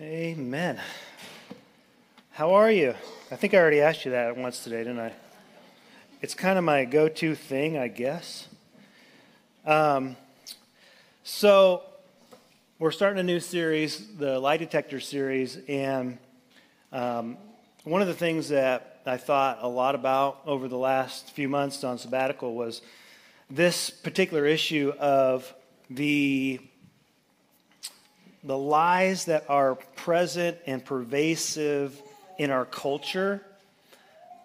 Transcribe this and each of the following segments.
Amen. How are you? I think I already asked you that once today, didn't I? It's kind of my go to thing, I guess. Um, so, we're starting a new series, the lie detector series, and um, one of the things that I thought a lot about over the last few months on sabbatical was this particular issue of the the lies that are present and pervasive in our culture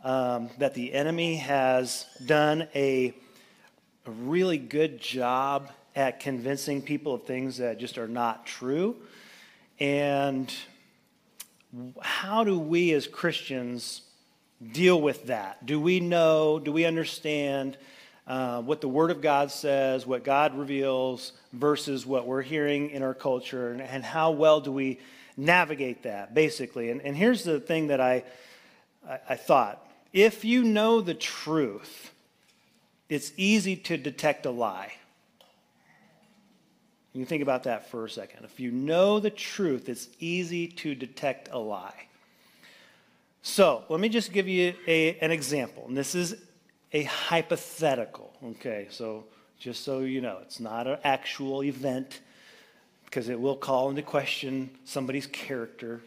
um, that the enemy has done a, a really good job at convincing people of things that just are not true. And how do we as christians deal with that? Do we know do we understand uh, what the Word of God says, what God reveals, versus what we're hearing in our culture, and, and how well do we navigate that, basically. And, and here's the thing that I, I, I thought if you know the truth, it's easy to detect a lie. You think about that for a second. If you know the truth, it's easy to detect a lie. So let me just give you a, an example. And this is a hypothetical. Okay, so just so you know, it's not an actual event because it will call into question somebody's character.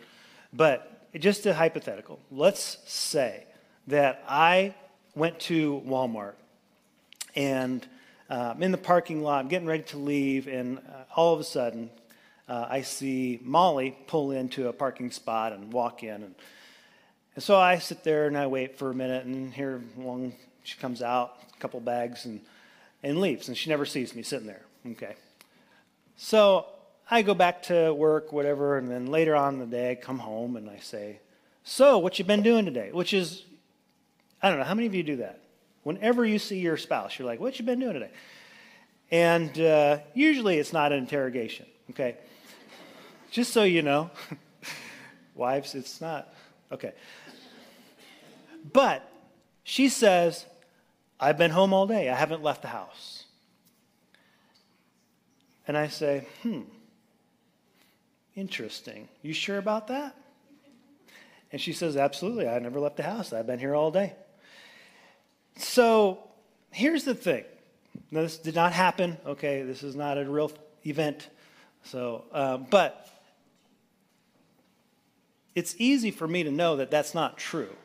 But just a hypothetical. Let's say that I went to Walmart and uh, I'm in the parking lot, I'm getting ready to leave, and uh, all of a sudden, uh, I see Molly pull into a parking spot and walk in. And, and so I sit there and I wait for a minute, and here along she comes out, a couple bags, and, and leaves. And she never sees me sitting there. Okay. So I go back to work, whatever, and then later on in the day, I come home and I say, So, what you been doing today? Which is, I don't know, how many of you do that? Whenever you see your spouse, you're like, What you been doing today? And uh, usually it's not an interrogation, okay? Just so you know, wives, it's not. Okay. But she says, I've been home all day. I haven't left the house. And I say, hmm, interesting. You sure about that? And she says, absolutely. I never left the house. I've been here all day. So here's the thing. Now, this did not happen. Okay, this is not a real event. So, uh, but it's easy for me to know that that's not true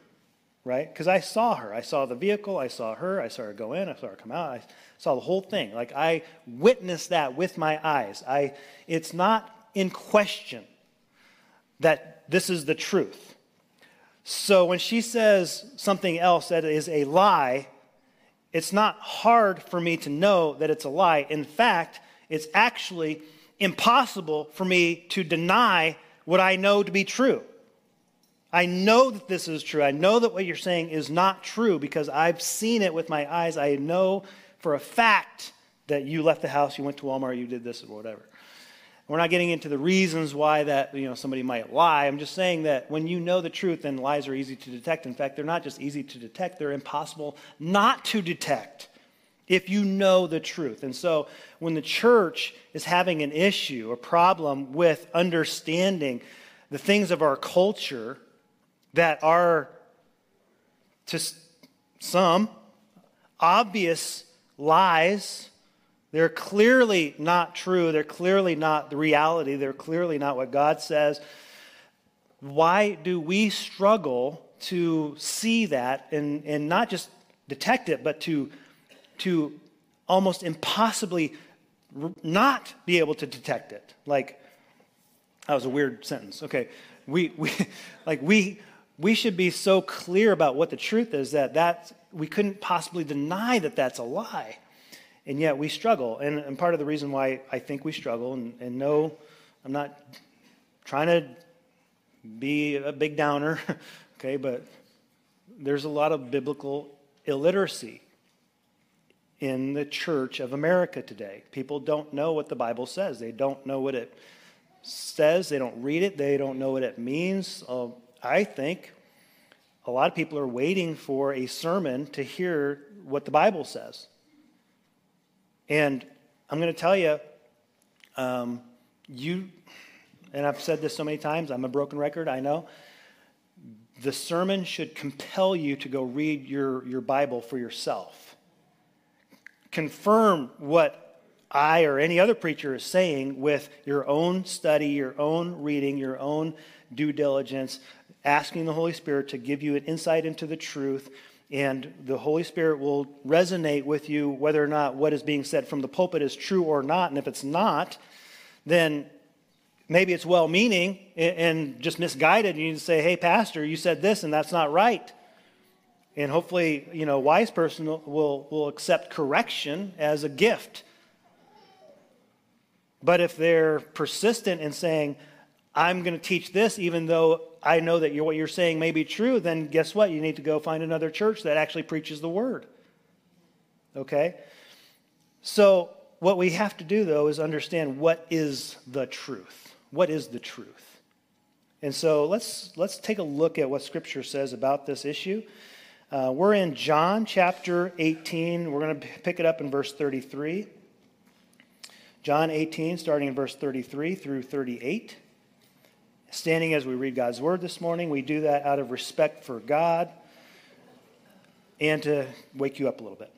right? Because I saw her. I saw the vehicle. I saw her. I saw her go in. I saw her come out. I saw the whole thing. Like I witnessed that with my eyes. I, it's not in question that this is the truth. So when she says something else that is a lie, it's not hard for me to know that it's a lie. In fact, it's actually impossible for me to deny what I know to be true. I know that this is true. I know that what you're saying is not true because I've seen it with my eyes. I know for a fact that you left the house, you went to Walmart, you did this or whatever. We're not getting into the reasons why that you know somebody might lie. I'm just saying that when you know the truth, then lies are easy to detect. In fact, they're not just easy to detect, they're impossible not to detect if you know the truth. And so when the church is having an issue, a problem with understanding the things of our culture, that are, to some, obvious lies. They're clearly not true. They're clearly not the reality. They're clearly not what God says. Why do we struggle to see that and, and not just detect it, but to, to almost impossibly not be able to detect it? Like, that was a weird sentence. Okay. We, we, like, we, we should be so clear about what the truth is that that we couldn't possibly deny that that's a lie. And yet we struggle. And, and part of the reason why i think we struggle and, and no i'm not trying to be a big downer okay but there's a lot of biblical illiteracy in the church of america today. People don't know what the bible says. They don't know what it says. They don't read it. They don't know what it means. Uh, I think a lot of people are waiting for a sermon to hear what the Bible says. And I'm going to tell you, um, you, and I've said this so many times, I'm a broken record, I know. The sermon should compel you to go read your, your Bible for yourself. Confirm what I or any other preacher is saying with your own study, your own reading, your own due diligence, asking the Holy Spirit to give you an insight into the truth and the Holy Spirit will resonate with you whether or not what is being said from the pulpit is true or not. And if it's not, then maybe it's well meaning and just misguided. You need to say, hey, Pastor, you said this and that's not right. And hopefully, you know, a wise person will, will accept correction as a gift. But if they're persistent in saying, I'm going to teach this, even though I know that you're, what you're saying may be true, then guess what? You need to go find another church that actually preaches the word. Okay? So, what we have to do, though, is understand what is the truth. What is the truth? And so let's, let's take a look at what Scripture says about this issue. Uh, we're in John chapter 18. We're going to pick it up in verse 33. John 18, starting in verse 33 through 38 standing as we read God's word this morning. We do that out of respect for God and to wake you up a little bit.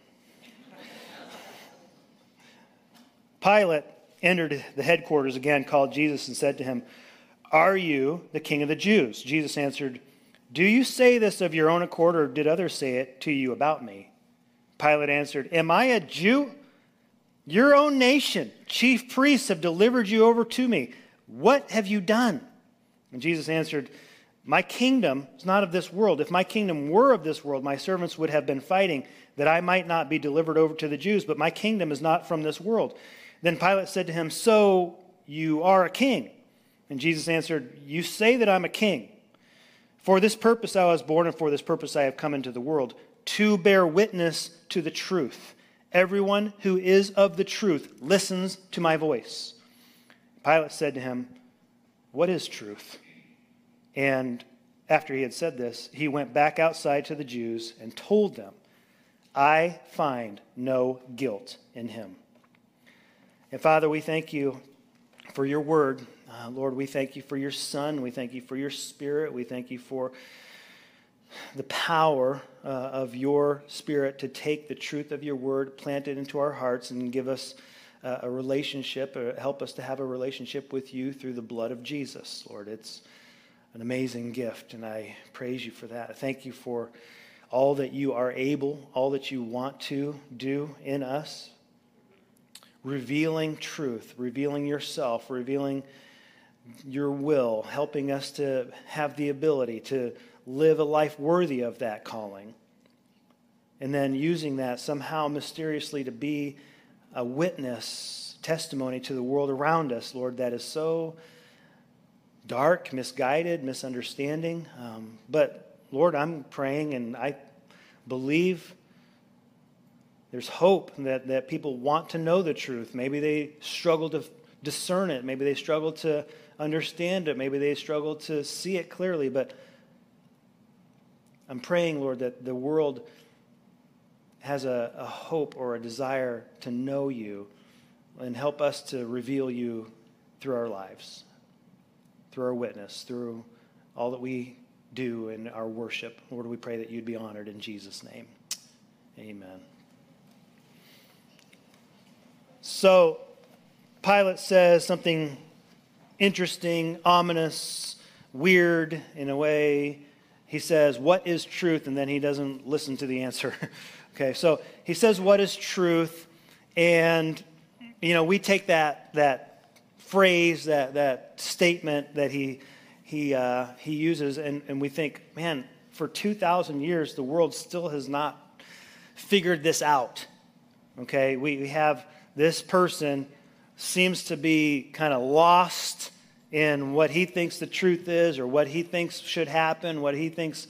Pilate entered the headquarters again, called Jesus, and said to him, Are you the king of the Jews? Jesus answered, Do you say this of your own accord, or did others say it to you about me? Pilate answered, Am I a Jew? Your own nation, chief priests, have delivered you over to me. What have you done? And Jesus answered, My kingdom is not of this world. If my kingdom were of this world, my servants would have been fighting that I might not be delivered over to the Jews, but my kingdom is not from this world. Then Pilate said to him, So you are a king? And Jesus answered, You say that I'm a king. For this purpose I was born, and for this purpose I have come into the world, to bear witness to the truth. Everyone who is of the truth listens to my voice. Pilate said to him, what is truth? And after he had said this, he went back outside to the Jews and told them, I find no guilt in him. And Father, we thank you for your word. Uh, Lord, we thank you for your Son. We thank you for your Spirit. We thank you for the power uh, of your Spirit to take the truth of your word, plant it into our hearts, and give us uh, a relationship, or help us to have a relationship with you through the blood of Jesus, Lord. It's an amazing gift, and I praise you for that. I thank you for all that you are able, all that you want to do in us, revealing truth, revealing yourself, revealing your will, helping us to have the ability to live a life worthy of that calling. And then using that somehow mysteriously to be a witness, testimony to the world around us, Lord, that is so dark, misguided, misunderstanding. Um, but Lord, I'm praying and I believe there's hope that, that people want to know the truth. Maybe they struggle to discern it. Maybe they struggle to understand it. Maybe they struggle to see it clearly. But I'm praying, Lord, that the world has a, a hope or a desire to know you and help us to reveal you through our lives, through our witness, through all that we do in our worship. Lord, we pray that you'd be honored in Jesus' name. Amen. So, Pilate says something interesting, ominous, weird in a way. He says, What is truth? And then he doesn't listen to the answer. Okay, so he says, What is truth? And, you know, we take that, that phrase, that, that statement that he, he, uh, he uses, and, and we think, man, for 2,000 years, the world still has not figured this out. Okay, we, we have this person seems to be kind of lost in what he thinks the truth is or what he thinks should happen, what he thinks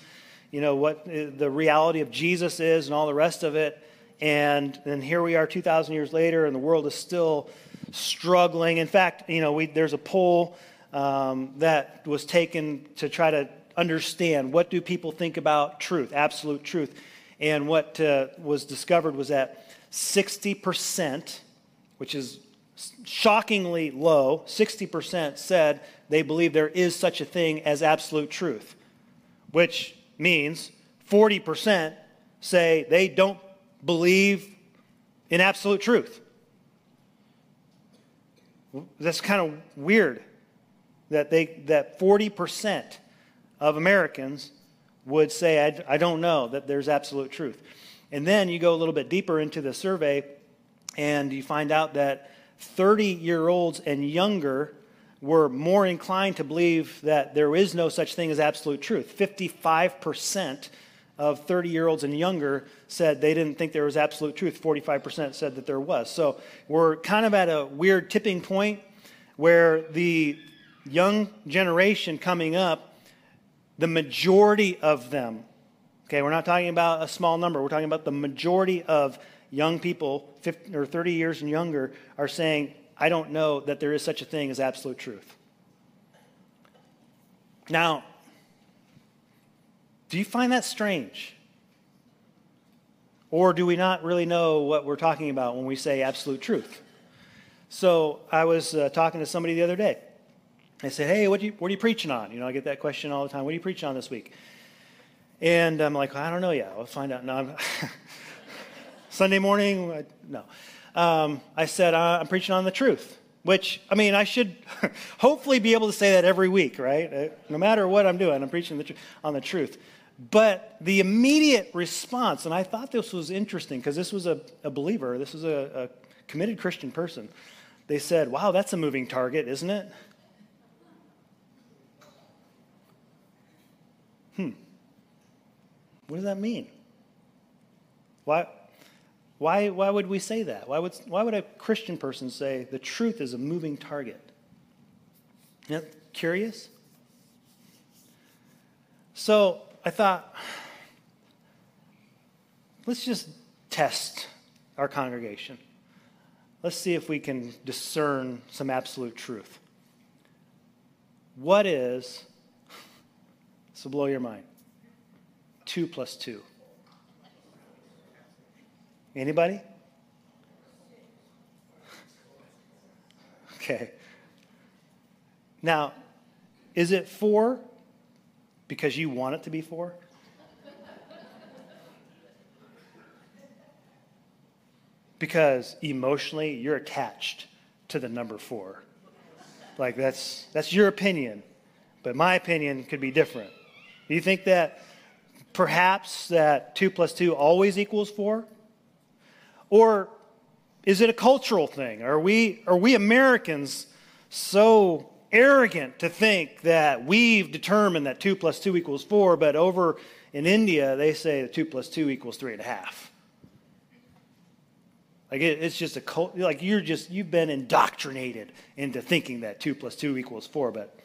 you know, what the reality of Jesus is and all the rest of it. And then here we are 2,000 years later, and the world is still struggling. In fact, you know, we, there's a poll um, that was taken to try to understand what do people think about truth, absolute truth. And what uh, was discovered was that 60%, which is shockingly low, 60% said they believe there is such a thing as absolute truth, which means 40% say they don't believe in absolute truth. That's kind of weird that, they, that 40% of Americans would say, I, I don't know that there's absolute truth. And then you go a little bit deeper into the survey and you find out that 30 year olds and younger were more inclined to believe that there is no such thing as absolute truth. 55% of 30 year olds and younger said they didn't think there was absolute truth. 45% said that there was. So we're kind of at a weird tipping point where the young generation coming up, the majority of them, okay, we're not talking about a small number, we're talking about the majority of young people, 50 or 30 years and younger, are saying, I don't know that there is such a thing as absolute truth. Now, do you find that strange? Or do we not really know what we're talking about when we say absolute truth? So I was uh, talking to somebody the other day. I said, Hey, what, you, what are you preaching on? You know, I get that question all the time. What are you preaching on this week? And I'm like, I don't know yet. I'll find out. No, Sunday morning, I, no. Um, I said, uh, I'm preaching on the truth, which, I mean, I should hopefully be able to say that every week, right? Uh, no matter what I'm doing, I'm preaching the tr- on the truth. But the immediate response, and I thought this was interesting because this was a, a, believer, this was a, a committed Christian person. They said, Wow, that's a moving target, isn't it? Hmm. What does that mean? Why, why, why would we say that? Why would, why would a Christian person say the truth is a moving target? Curious? So I thought, let's just test our congregation. Let's see if we can discern some absolute truth. What is, this will blow your mind, 2 plus 2? Anybody? Okay. Now, is it 4 because you want it to be four? because emotionally you're attached to the number four. Like that's that's your opinion, but my opinion could be different. Do you think that perhaps that two plus two always equals four? Or is it a cultural thing? Are we are we Americans so arrogant to think that we've determined that 2 plus 2 equals 4, but over in India, they say that 2 plus 2 equals 3.5. Like it, it's just a cult, like you're just, you've been indoctrinated into thinking that 2 plus 2 equals 4, but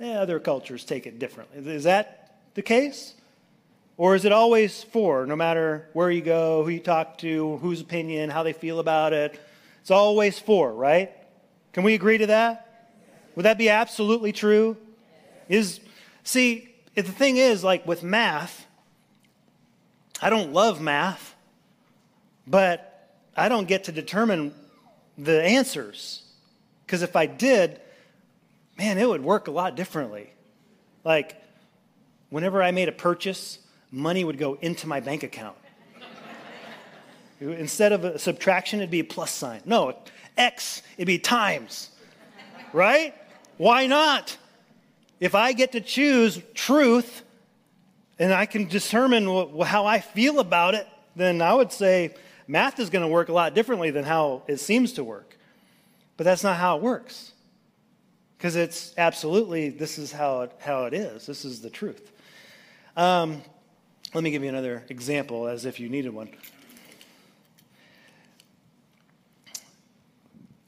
eh, other cultures take it differently. Is that the case? Or is it always 4, no matter where you go, who you talk to, whose opinion, how they feel about it? It's always 4, right? Can we agree to that? Would that be absolutely true? Is see, the thing is, like with math, I don't love math, but I don't get to determine the answers. Because if I did, man, it would work a lot differently. Like, whenever I made a purchase, money would go into my bank account. Instead of a subtraction, it'd be a plus sign. No, X, it'd be times, right? Why not? If I get to choose truth and I can determine how I feel about it, then I would say math is going to work a lot differently than how it seems to work. But that's not how it works. Because it's absolutely, this is how it, how it is. This is the truth. Um, let me give you another example as if you needed one.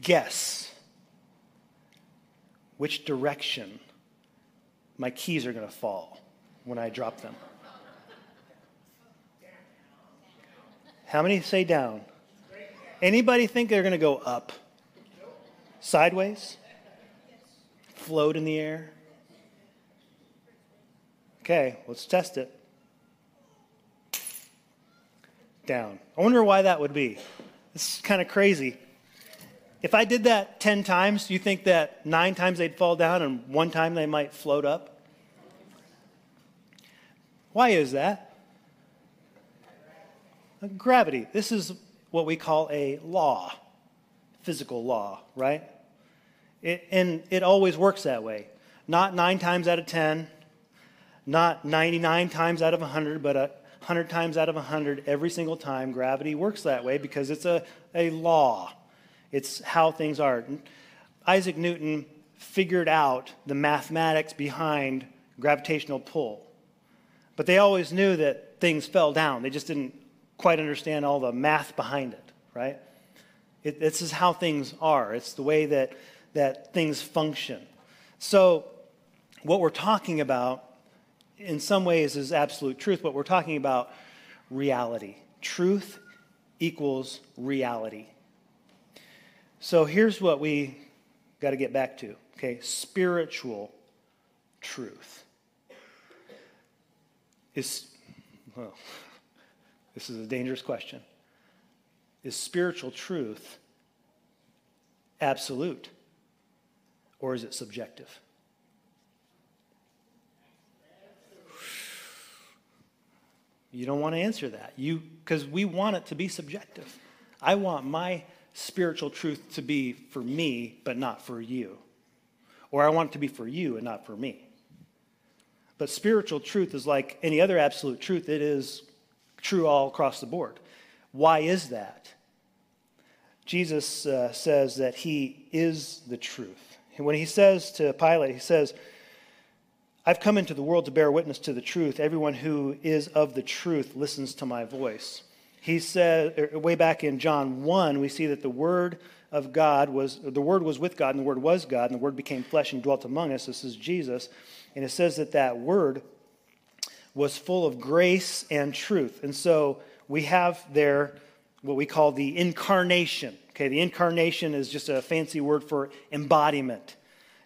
Guess which direction my keys are going to fall when I drop them. How many say down? Anybody think they're going to go up? Sideways? Float in the air? Okay, let's test it. Down. I wonder why that would be. This is kind of crazy. If I did that 10 times, do you think that nine times they'd fall down and one time they might float up? Why is that? Uh, gravity. This is what we call a law, physical law, right? It, and it always works that way. Not nine times out of 10, not 99 times out of 100, but 100 times out of 100, every single time, gravity works that way because it's a, a law. It's how things are. Isaac Newton figured out the mathematics behind gravitational pull. But they always knew that things fell down. They just didn't quite understand all the math behind it, right? It, this is how things are. It's the way that, that things function. So, what we're talking about in some ways is absolute truth, but we're talking about reality. Truth equals reality. So here's what we got to get back to okay? Spiritual truth. Is, well, this is a dangerous question. Is spiritual truth absolute or is it subjective? You don't want to answer that. You because we want it to be subjective. I want my spiritual truth to be for me, but not for you. Or I want it to be for you and not for me. But spiritual truth is like any other absolute truth, it is true all across the board. Why is that? Jesus uh, says that he is the truth. And when he says to Pilate, he says, I've come into the world to bear witness to the truth. Everyone who is of the truth listens to my voice. He said, er, way back in John 1, we see that the Word of God was, the Word was with God, and the Word was God, and the Word became flesh and dwelt among us. This is Jesus. And it says that that Word was full of grace and truth. And so we have there what we call the incarnation. Okay, the incarnation is just a fancy word for embodiment.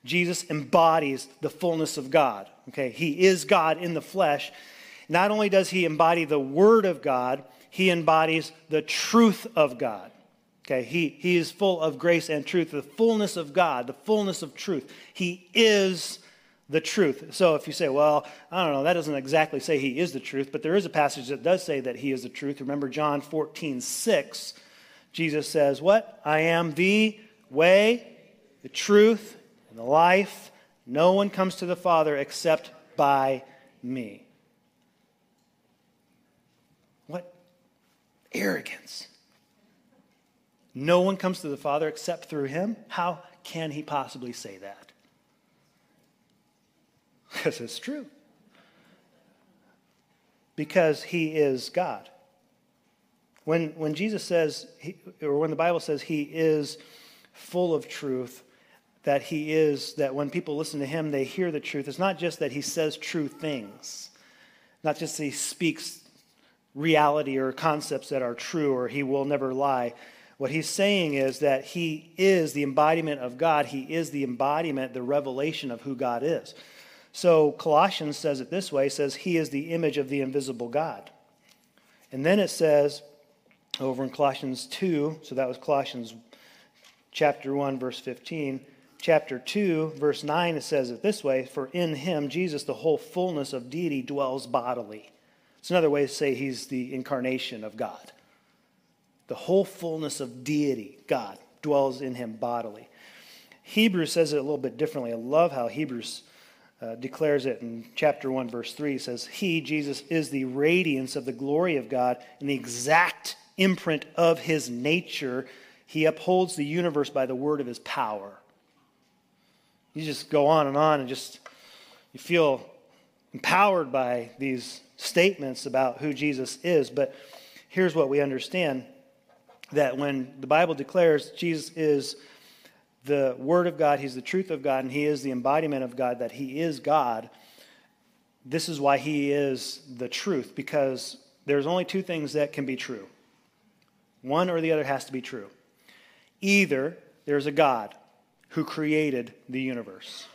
Jesus embodies the fullness of God. Okay, he is God in the flesh. Not only does he embody the Word of God, he embodies the truth of God. Okay, he, he is full of grace and truth, the fullness of God, the fullness of truth. He is the truth. So if you say, well, I don't know, that doesn't exactly say he is the truth, but there is a passage that does say that he is the truth. Remember John 14, 6. Jesus says, What? I am the way, the truth, and the life. No one comes to the Father except by me. What arrogance. No one comes to the Father except through him. How can he possibly say that? Because it's true. Because he is God. When, when Jesus says, he, or when the Bible says he is full of truth, that he is, that when people listen to him, they hear the truth, it's not just that he says true things, not just that he speaks reality or concepts that are true or he will never lie. What he's saying is that he is the embodiment of God. He is the embodiment, the revelation of who God is. So Colossians says it this way says, He is the image of the invisible God. And then it says over in Colossians 2, so that was Colossians chapter 1, verse 15. Chapter 2, verse 9, it says it this way For in him, Jesus, the whole fullness of deity dwells bodily. It's another way to say he's the incarnation of God. The whole fullness of deity, God, dwells in him bodily. Hebrews says it a little bit differently. I love how Hebrews uh, declares it in chapter 1, verse 3. It says, He, Jesus, is the radiance of the glory of God and the exact imprint of his nature. He upholds the universe by the word of his power. You just go on and on and just, you feel empowered by these statements about who Jesus is. But here's what we understand that when the Bible declares Jesus is the Word of God, He's the truth of God, and He is the embodiment of God, that He is God, this is why He is the truth, because there's only two things that can be true. One or the other has to be true. Either there's a God who created the universe.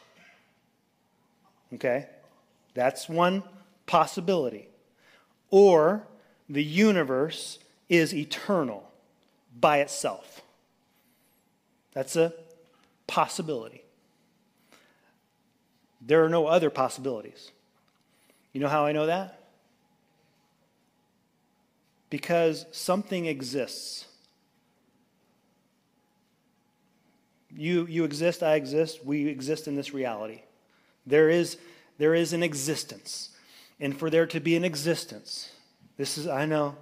Okay? That's one possibility. Or the universe is eternal by itself. That's a possibility. There are no other possibilities. You know how I know that? Because something exists. You, you exist, I exist, we exist in this reality. There is, there is an existence. And for there to be an existence, this is, I know,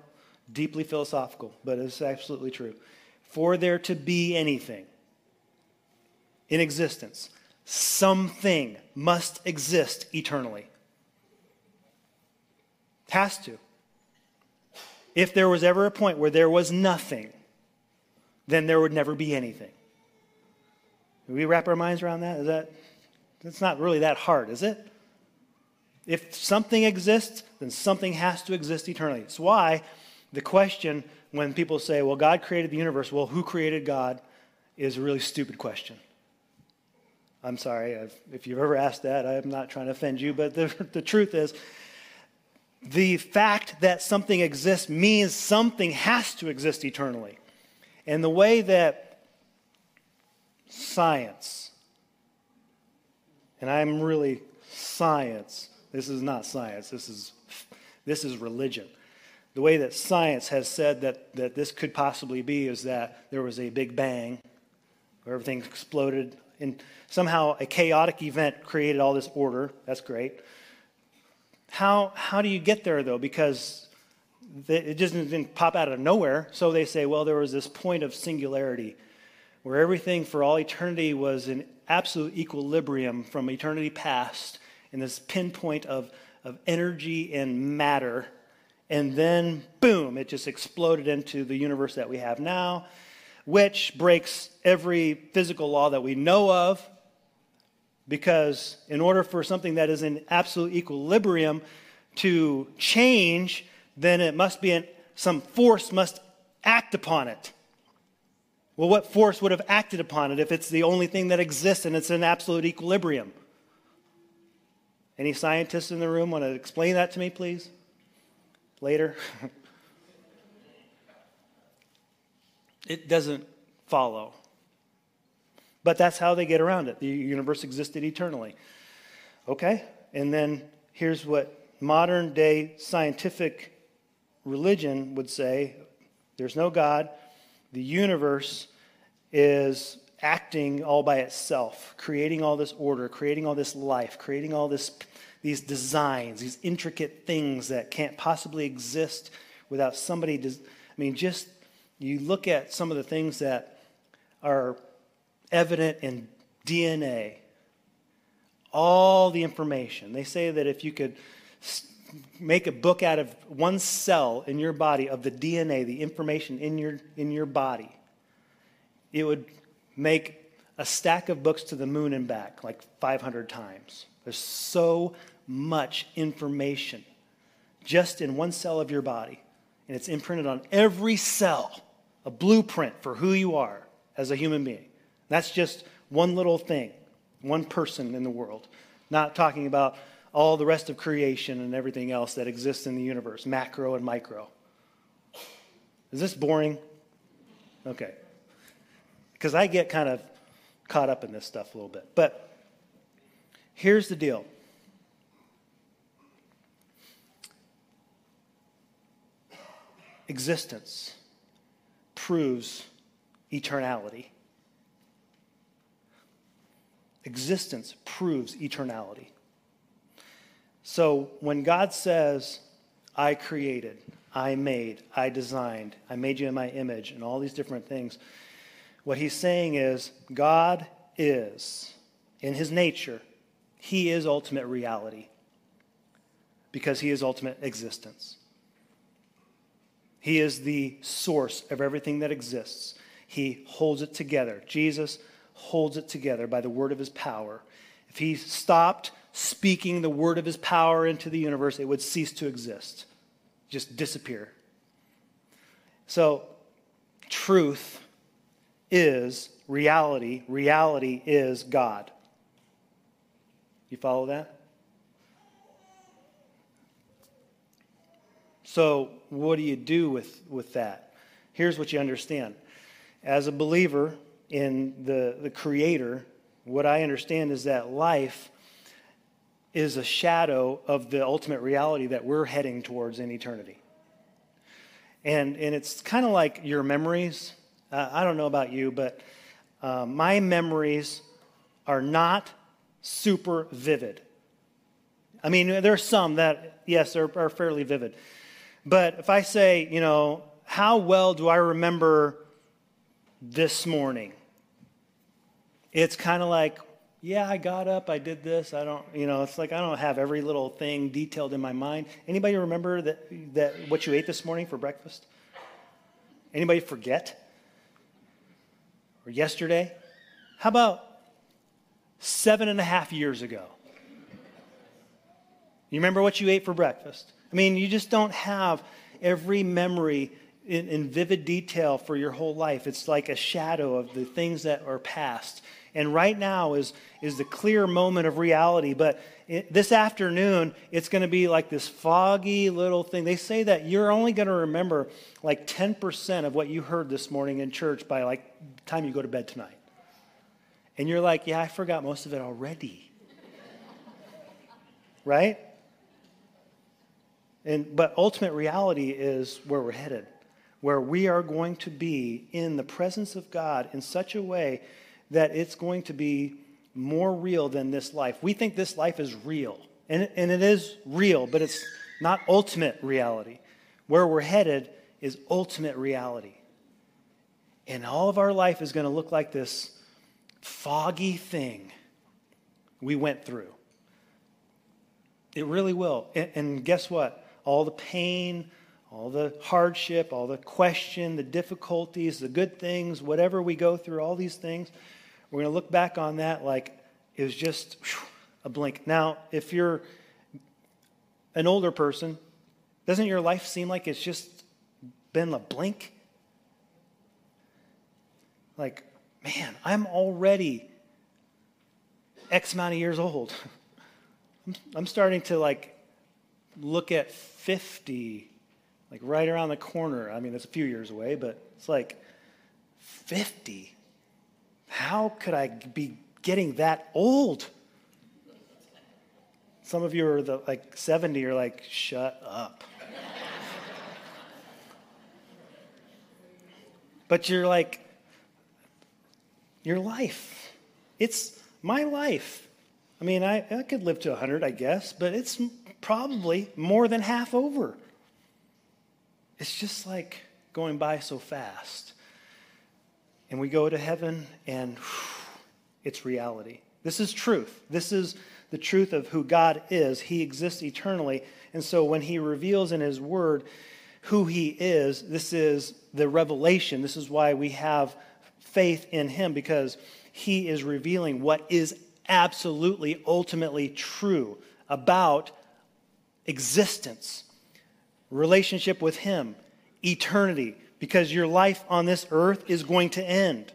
deeply philosophical, but it's absolutely true. For there to be anything in existence, something must exist eternally. Has to. If there was ever a point where there was nothing, then there would never be anything. We wrap our minds around that? Is that that's not really that hard, is it? If something exists, then something has to exist eternally. It's why the question when people say, well, God created the universe, well, who created God, is a really stupid question. I'm sorry I've, if you've ever asked that. I'm not trying to offend you, but the, the truth is, the fact that something exists means something has to exist eternally. And the way that science, and I'm really science, this is not science, this is, this is religion. The way that science has said that, that this could possibly be is that there was a big bang where everything exploded, and somehow a chaotic event created all this order. That's great. How, how do you get there, though? Because it just didn't pop out of nowhere. So they say, well, there was this point of singularity where everything for all eternity was in absolute equilibrium from eternity past in this pinpoint of, of energy and matter. And then, boom, it just exploded into the universe that we have now, which breaks every physical law that we know of because in order for something that is in absolute equilibrium to change, then it must be an, some force must act upon it. Well, what force would have acted upon it if it's the only thing that exists and it's in absolute equilibrium? Any scientists in the room want to explain that to me, please? Later? it doesn't follow. But that's how they get around it. The universe existed eternally. Okay? And then here's what modern day scientific religion would say there's no God. The universe is acting all by itself, creating all this order, creating all this life, creating all this, these designs, these intricate things that can't possibly exist without somebody. Des- I mean, just you look at some of the things that are evident in DNA. All the information. They say that if you could make a book out of one cell in your body of the DNA, the information in your, in your body, it would make a stack of books to the moon and back like 500 times. There's so much information just in one cell of your body, and it's imprinted on every cell, a blueprint for who you are as a human being. That's just one little thing, one person in the world. Not talking about all the rest of creation and everything else that exists in the universe, macro and micro. Is this boring? Okay. Because I get kind of caught up in this stuff a little bit. But here's the deal existence proves eternality existence proves eternality. So when God says, I created, I made, I designed, I made you in my image, and all these different things, what he's saying is God is, in his nature, he is ultimate reality because he is ultimate existence. He is the source of everything that exists. He holds it together. Jesus holds it together by the word of his power. If he stopped speaking the word of his power into the universe, it would cease to exist, just disappear. So, truth is reality, reality is God. You follow that? So, what do you do with, with that? Here's what you understand. As a believer, in the, the Creator, what I understand is that life is a shadow of the ultimate reality that we're heading towards in eternity. And, and it's kind of like your memories. Uh, I don't know about you, but uh, my memories are not super vivid. I mean, there are some that, yes, are, are fairly vivid. But if I say, you know, how well do I remember this morning? It's kind of like, yeah, I got up, I did this. I don't, you know, it's like I don't have every little thing detailed in my mind. Anybody remember that, that what you ate this morning for breakfast? Anybody forget? Or yesterday? How about seven and a half years ago? You remember what you ate for breakfast? I mean, you just don't have every memory in, in, vivid detail for your whole life. It's like a shadow of the things that are past. And right now is, is the clear moment of reality. But it, this afternoon, it's going to be like this foggy little thing. They say that you're only going to remember like 10% of what you heard this morning in church by like time you go to bed tonight. And you're like, yeah, I forgot most of it already. right? And, but ultimate reality is where we're headed, where we are going to be in the presence of God in such a way that it's going to be more real than this life. We think this life is real, and, and it is real, but it's not ultimate reality. Where we're headed is ultimate reality. And all of our life is going to look like this foggy thing we went through. It really will. And, and guess what? All the pain, all the hardship, all the question, the difficulties, the good things, whatever we go through, all these things, we're going to look back on that like it was just a blink. Now, if you're an older person, doesn't your life seem like it's just been a blink? Like, man, I'm already X amount of years old. I'm starting to like look at 50, like right around the corner. I mean, it's a few years away, but it's like 50 how could I be getting that old? Some of you are the, like 70, you're like, shut up. but you're like, your life. It's my life. I mean, I, I could live to 100, I guess, but it's probably more than half over. It's just like going by so fast and we go to heaven and it's reality. This is truth. This is the truth of who God is. He exists eternally. And so when he reveals in his word who he is, this is the revelation. This is why we have faith in him because he is revealing what is absolutely, ultimately true about existence, relationship with him, eternity, because your life on this earth is going to end.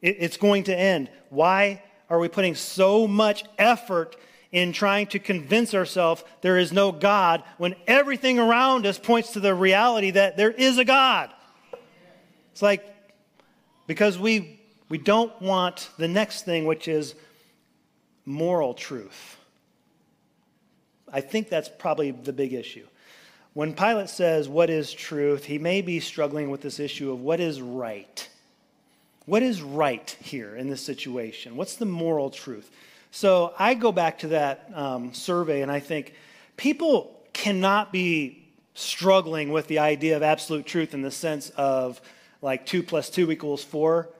It's going to end. Why are we putting so much effort in trying to convince ourselves there is no God when everything around us points to the reality that there is a God? It's like because we, we don't want the next thing, which is moral truth. I think that's probably the big issue. When Pilate says, What is truth? he may be struggling with this issue of what is right. What is right here in this situation? What's the moral truth? So I go back to that um, survey and I think people cannot be struggling with the idea of absolute truth in the sense of like two plus two equals four.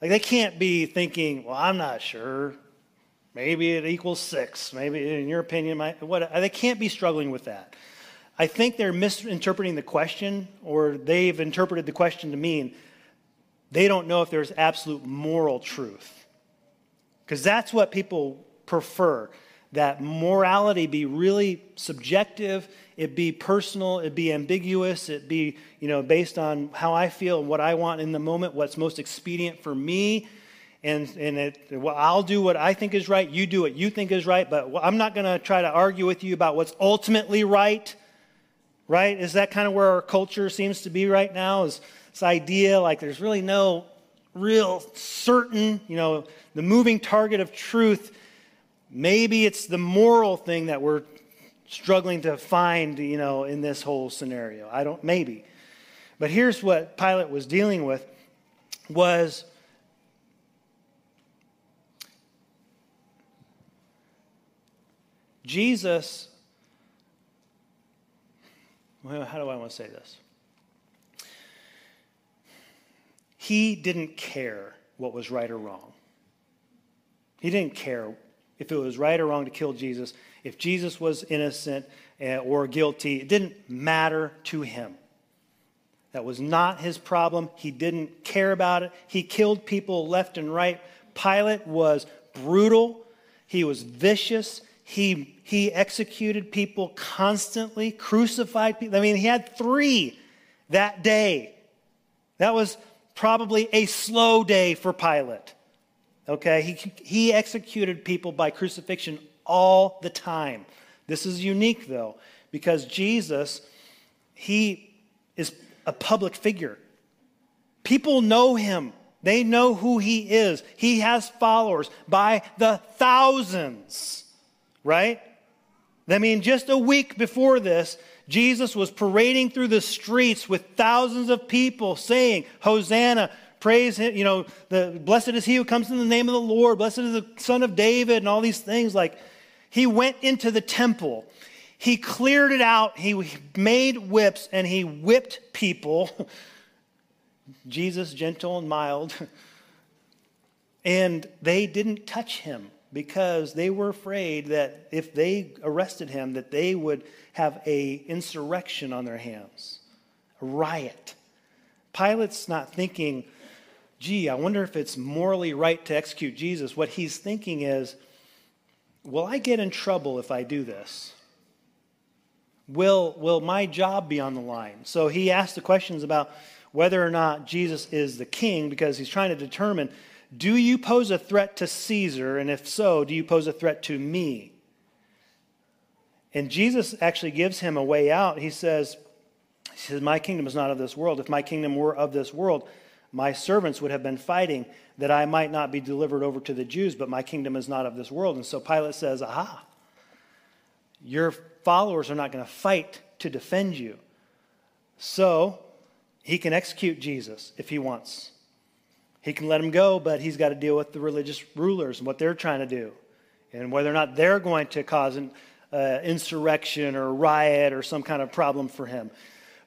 Like they can't be thinking, well, I'm not sure. Maybe it equals six. Maybe in your opinion, my, what? They can't be struggling with that. I think they're misinterpreting the question, or they've interpreted the question to mean they don't know if there's absolute moral truth. Because that's what people prefer that morality be really subjective, it be personal, it be ambiguous, it be you know based on how I feel and what I want in the moment, what's most expedient for me, and and it, well, I'll do what I think is right, you do what you think is right, but I'm not going to try to argue with you about what's ultimately right right? Is that kind of where our culture seems to be right now? Is this idea like there's really no real certain, you know, the moving target of truth. Maybe it's the moral thing that we're struggling to find, you know, in this whole scenario. I don't, maybe. But here's what Pilate was dealing with was Jesus, well, how do I want to say this? He didn't care what was right or wrong. He didn't care if it was right or wrong to kill Jesus. If Jesus was innocent eh, or guilty, it didn't matter to him. That was not his problem. He didn't care about it. He killed people left and right. Pilate was brutal. He was vicious. He, he executed people constantly, crucified people. I mean, he had three that day. That was probably a slow day for Pilate. Okay, he, he executed people by crucifixion all the time. This is unique, though, because Jesus, he is a public figure. People know him, they know who he is. He has followers by the thousands, right? I mean, just a week before this, Jesus was parading through the streets with thousands of people saying, Hosanna, praise him, you know, the, blessed is he who comes in the name of the Lord, blessed is the son of David, and all these things. Like, he went into the temple. He cleared it out. He made whips and he whipped people. Jesus, gentle and mild. And they didn't touch him because they were afraid that if they arrested him that they would have a insurrection on their hands a riot. Pilate's not thinking gee i wonder if it's morally right to execute jesus. What he's thinking is will i get in trouble if i do this? Will will my job be on the line? So he asked the questions about whether or not jesus is the king because he's trying to determine do you pose a threat to Caesar? And if so, do you pose a threat to me? And Jesus actually gives him a way out. He says, he says, My kingdom is not of this world. If my kingdom were of this world, my servants would have been fighting that I might not be delivered over to the Jews, but my kingdom is not of this world. And so Pilate says, Aha, your followers are not going to fight to defend you. So he can execute Jesus if he wants. He can let him go, but he's got to deal with the religious rulers and what they're trying to do, and whether or not they're going to cause an uh, insurrection or riot or some kind of problem for him.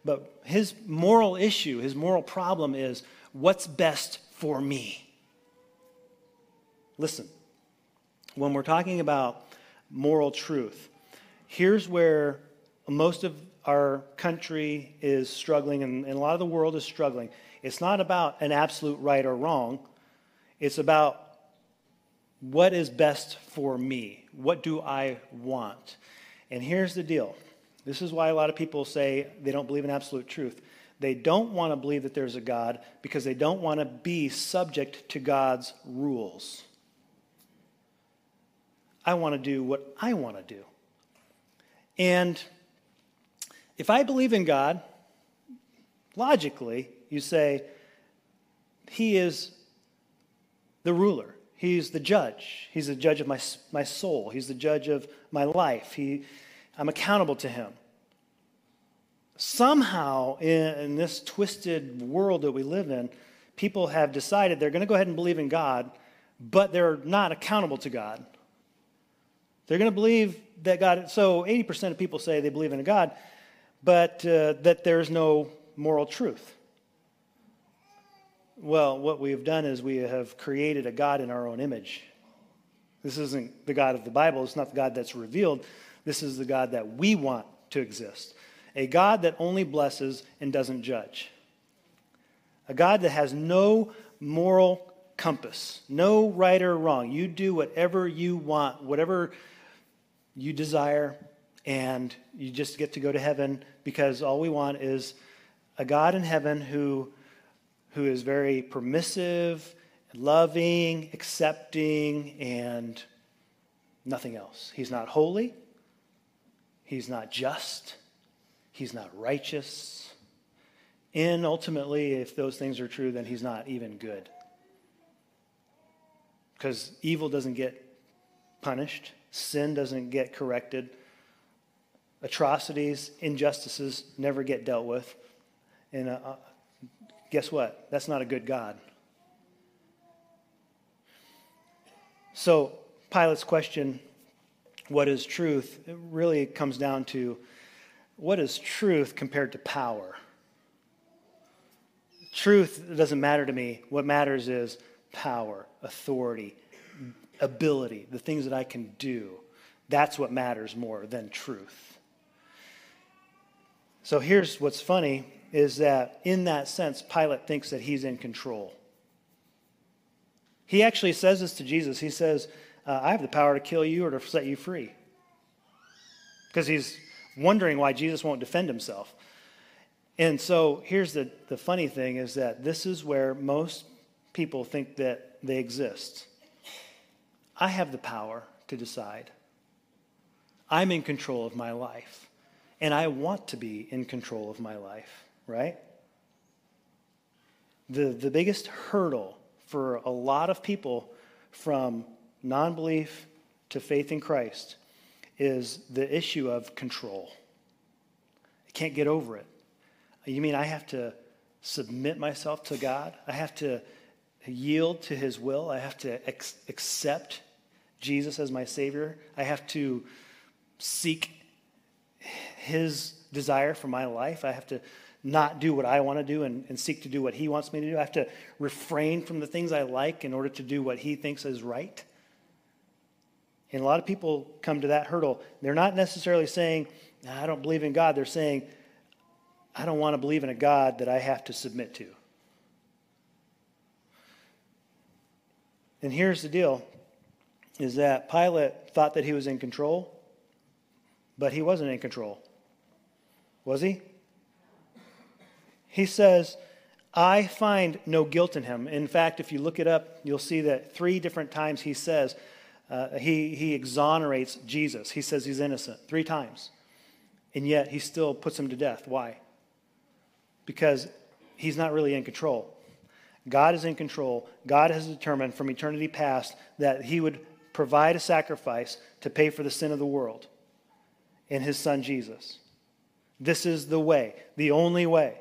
But his moral issue, his moral problem is what's best for me? Listen, when we're talking about moral truth, here's where most of our country is struggling and, and a lot of the world is struggling it's not about an absolute right or wrong. It's about what is best for me. What do I want? And here's the deal this is why a lot of people say they don't believe in absolute truth. They don't want to believe that there's a God because they don't want to be subject to God's rules. I want to do what I want to do. And if I believe in God, logically, you say, He is the ruler. He's the judge. He's the judge of my, my soul. He's the judge of my life. He, I'm accountable to Him. Somehow, in, in this twisted world that we live in, people have decided they're going to go ahead and believe in God, but they're not accountable to God. They're going to believe that God, so 80% of people say they believe in a God, but uh, that there's no moral truth. Well, what we have done is we have created a God in our own image. This isn't the God of the Bible, it's not the God that's revealed. This is the God that we want to exist. A God that only blesses and doesn't judge. A God that has no moral compass, no right or wrong. You do whatever you want, whatever you desire, and you just get to go to heaven because all we want is a God in heaven who who is very permissive, loving, accepting, and nothing else. He's not holy. He's not just. He's not righteous. And ultimately, if those things are true, then he's not even good. because evil doesn't get punished, sin doesn't get corrected, atrocities, injustices never get dealt with. And uh, guess what? That's not a good God. So, Pilate's question, what is truth, it really comes down to what is truth compared to power? Truth doesn't matter to me. What matters is power, authority, ability, the things that I can do. That's what matters more than truth. So here's what's funny is that in that sense, Pilate thinks that he's in control. He actually says this to Jesus. He says, uh, I have the power to kill you or to set you free. Because he's wondering why Jesus won't defend himself. And so here's the, the funny thing is that this is where most people think that they exist. I have the power to decide. I'm in control of my life. And I want to be in control of my life, right? The, the biggest hurdle for a lot of people from non belief to faith in Christ is the issue of control. I can't get over it. You mean I have to submit myself to God? I have to yield to His will? I have to ex- accept Jesus as my Savior? I have to seek His desire for my life? I have to not do what I want to do and, and seek to do what He wants me to do? I have to refrain from the things I like in order to do what He thinks is right? And a lot of people come to that hurdle. They're not necessarily saying, I don't believe in God. They're saying, I don't want to believe in a God that I have to submit to. And here's the deal is that Pilate thought that he was in control, but he wasn't in control. Was he? He says, I find no guilt in him. In fact, if you look it up, you'll see that three different times he says, uh, he, he exonerates Jesus. He says he's innocent three times. And yet he still puts him to death. Why? Because he's not really in control. God is in control. God has determined from eternity past that he would provide a sacrifice to pay for the sin of the world in his son Jesus. This is the way, the only way.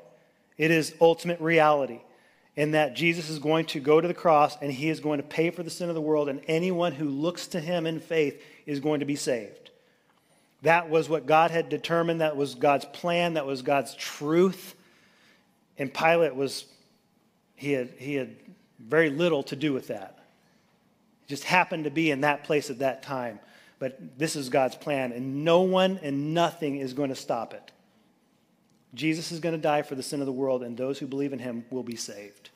It is ultimate reality in that Jesus is going to go to the cross and he is going to pay for the sin of the world, and anyone who looks to him in faith is going to be saved. That was what God had determined. That was God's plan. That was God's truth. And Pilate was, he had, he had very little to do with that. He just happened to be in that place at that time. But this is God's plan, and no one and nothing is going to stop it. Jesus is going to die for the sin of the world, and those who believe in him will be saved.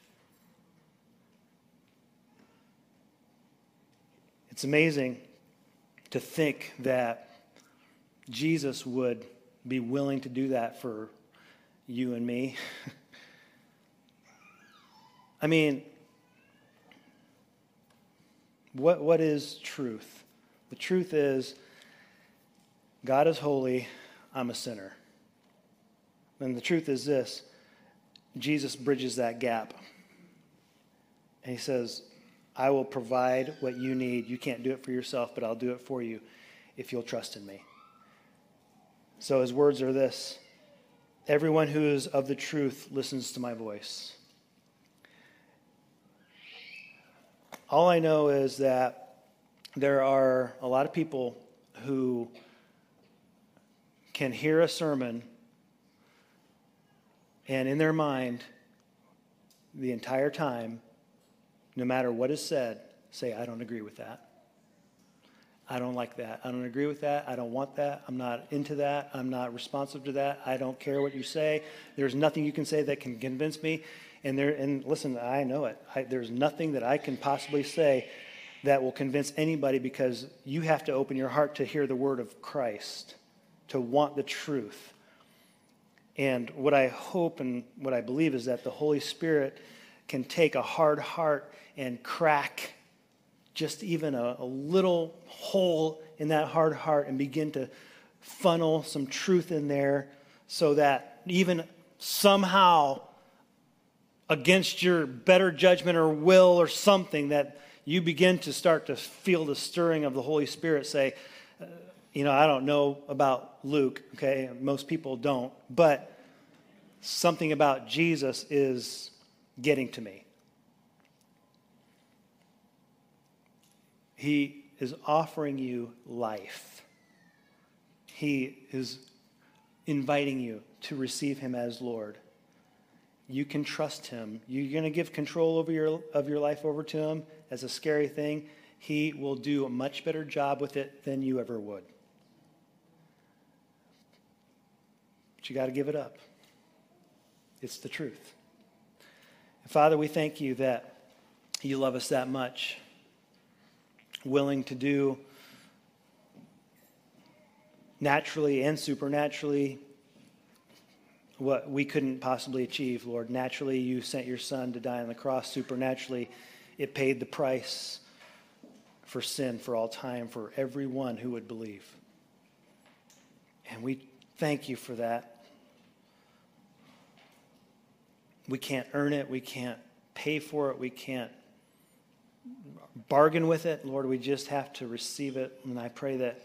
It's amazing to think that Jesus would be willing to do that for you and me. I mean, what, what is truth? The truth is God is holy, I'm a sinner. And the truth is this Jesus bridges that gap. And he says, I will provide what you need. You can't do it for yourself, but I'll do it for you if you'll trust in me. So his words are this Everyone who is of the truth listens to my voice. All I know is that there are a lot of people who can hear a sermon and in their mind, the entire time, no matter what is said, say, I don't agree with that. I don't like that. I don't agree with that. I don't want that. I'm not into that. I'm not responsive to that. I don't care what you say. There's nothing you can say that can convince me. And there, and listen, I know it. I, there's nothing that I can possibly say that will convince anybody because you have to open your heart to hear the word of Christ, to want the truth. And what I hope and what I believe is that the Holy Spirit can take a hard heart and crack just even a, a, little hole in that hard heart and begin to funnel some truth in there so that even somehow against your better judgment or will or something that you begin to start to feel the stirring of the Holy Spirit say, you know, I don't know about Luke, okay? Most people don't, but something about Jesus is getting to me. He is offering you life. He is inviting you to receive him as Lord. You can trust him. You're going to give control over your, of your life over to him as a scary thing. He will do a much better job with it than you ever would. You got to give it up. It's the truth. And Father, we thank you that you love us that much, willing to do naturally and supernaturally what we couldn't possibly achieve, Lord. Naturally, you sent your son to die on the cross. Supernaturally, it paid the price for sin for all time for everyone who would believe. And we thank you for that. We can't earn it. We can't pay for it. We can't bargain with it. Lord, we just have to receive it. And I pray that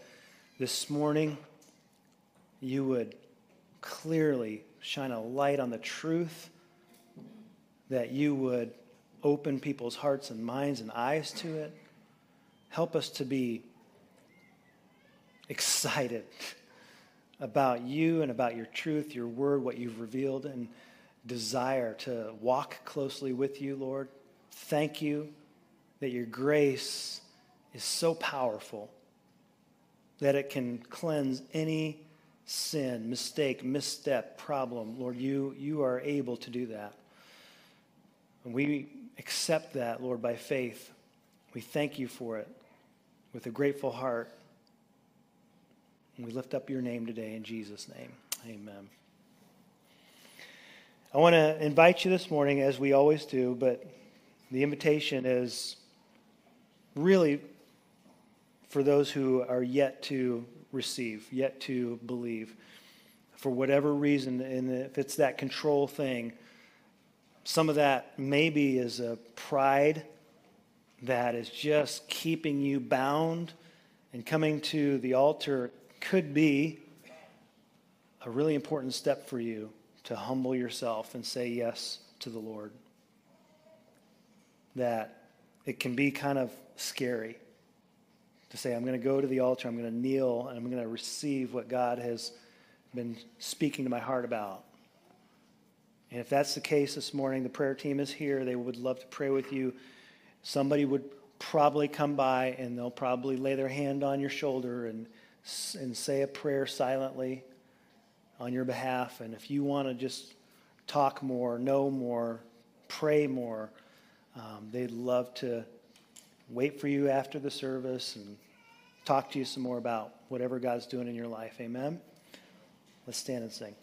this morning you would clearly shine a light on the truth, that you would open people's hearts and minds and eyes to it. Help us to be excited about you and about your truth, your word, what you've revealed, and desire to walk closely with you, Lord. Thank you that your grace is so powerful that it can cleanse any sin, mistake, misstep, problem. Lord, you, you are able to do that. And we accept that, Lord, by faith. We thank you for it with a grateful heart. And we lift up your name today in Jesus' name. Amen. I want to invite you this morning, as we always do, but the invitation is really for those who are yet to receive, yet to believe. For whatever reason, and if it's that control thing, some of that maybe is a pride that is just keeping you bound, and coming to the altar could be a really important step for you to humble yourself and say yes to the Lord. That it can be kind of scary to say, I'm going to go to the altar, I'm going to kneel, and I'm going to receive what God has been speaking to my heart about. And if that's the case this morning, the prayer team is here. They would love to pray with you. Somebody would probably come by and they'll probably lay their hand on your shoulder and, and say a prayer silently on your behalf. And if you want to just talk more, know more, pray more, um, they'd love to wait for you after the service and talk to you some more about whatever God's doing in your life. Amen? Let's stand and sing.